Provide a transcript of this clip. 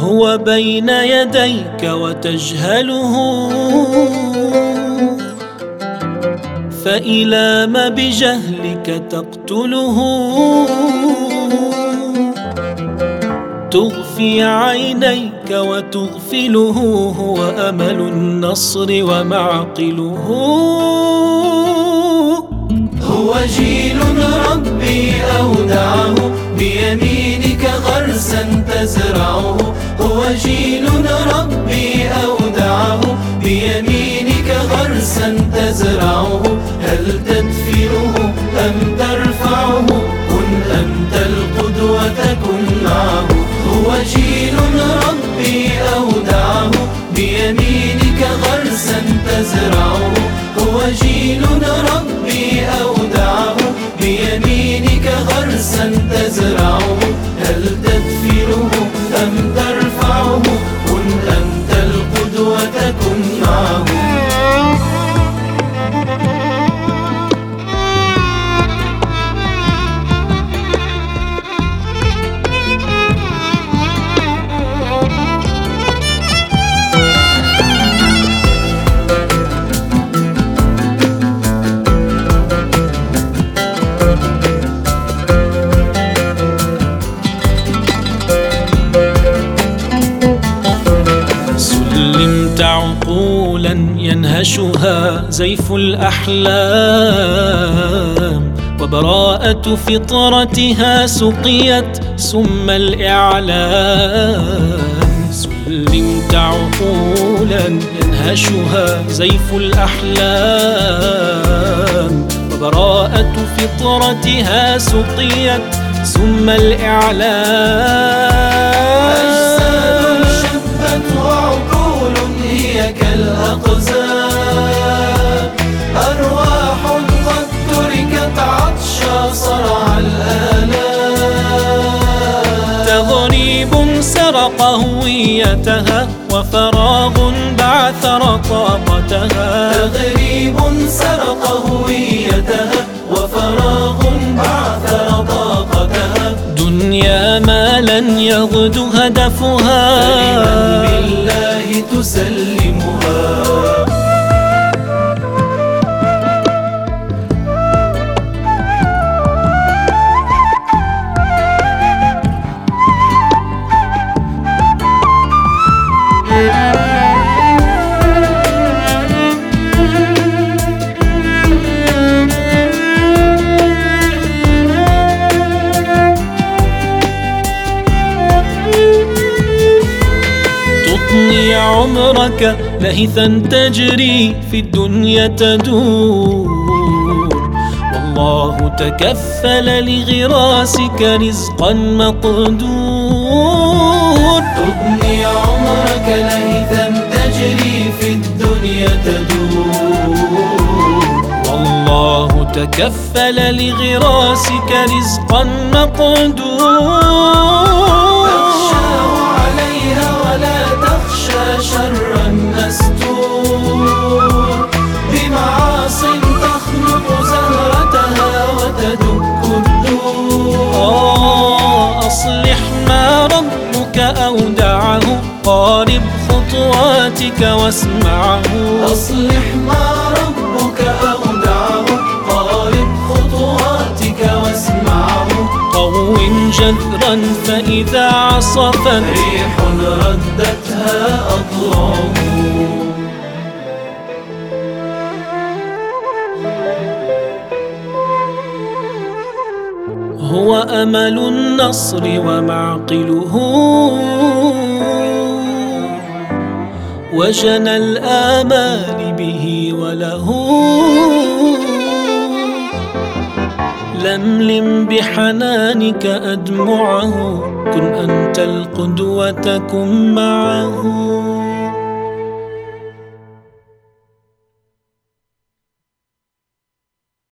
هو بين يديك وتجهله. فإلى ما بجهلك تقتله. تغفي عينيك وتغفله هو أمل النصر ومعقله. هو جيل ربي أودعه بيمينك غرسا تزرعه هو جيل ربي أودعه. بيمينك غرسا تزرعه. هل تدفنه أم عقولا ينهشها زيف الأحلام. وبراءة فطرتها سقيت سم الإعلام. سلمت عقولا ينهشها زيف الأحلام. وبراءة فطرتها سقيت سم الإعلام. أرواح قد تركت صرع الآلام. سرق هويتها وفراغ بعثر طاقتها تغريب سرق هويتها وفراغ بعثر طاقتها دنيا ما لن يغدو هدفها. بالله تسلمها تطني عمرك لهثا تجري في الدنيا تدور. والله تكفل لغراسك رزقا مقدور. تبني عمرك ليثا تجري في الدنيا تدور. والله تكفل لغراسك رزقا مقدور. تخشى شرا مستور بمعاص تخنق زهرتها وتدك الدور أصلح ما ربك أودعه قارب خطواتك واسمعه. أصلح ما ربك أودعه قارب خطواتك واسمعه. قو جذرا فإذا عصفت. ريح ردتها أضرعه هو أمل النصر ومعقله. وجنى الآمال به وله. لملم بحنانك أدمعه كن أنت القدوة كن معه.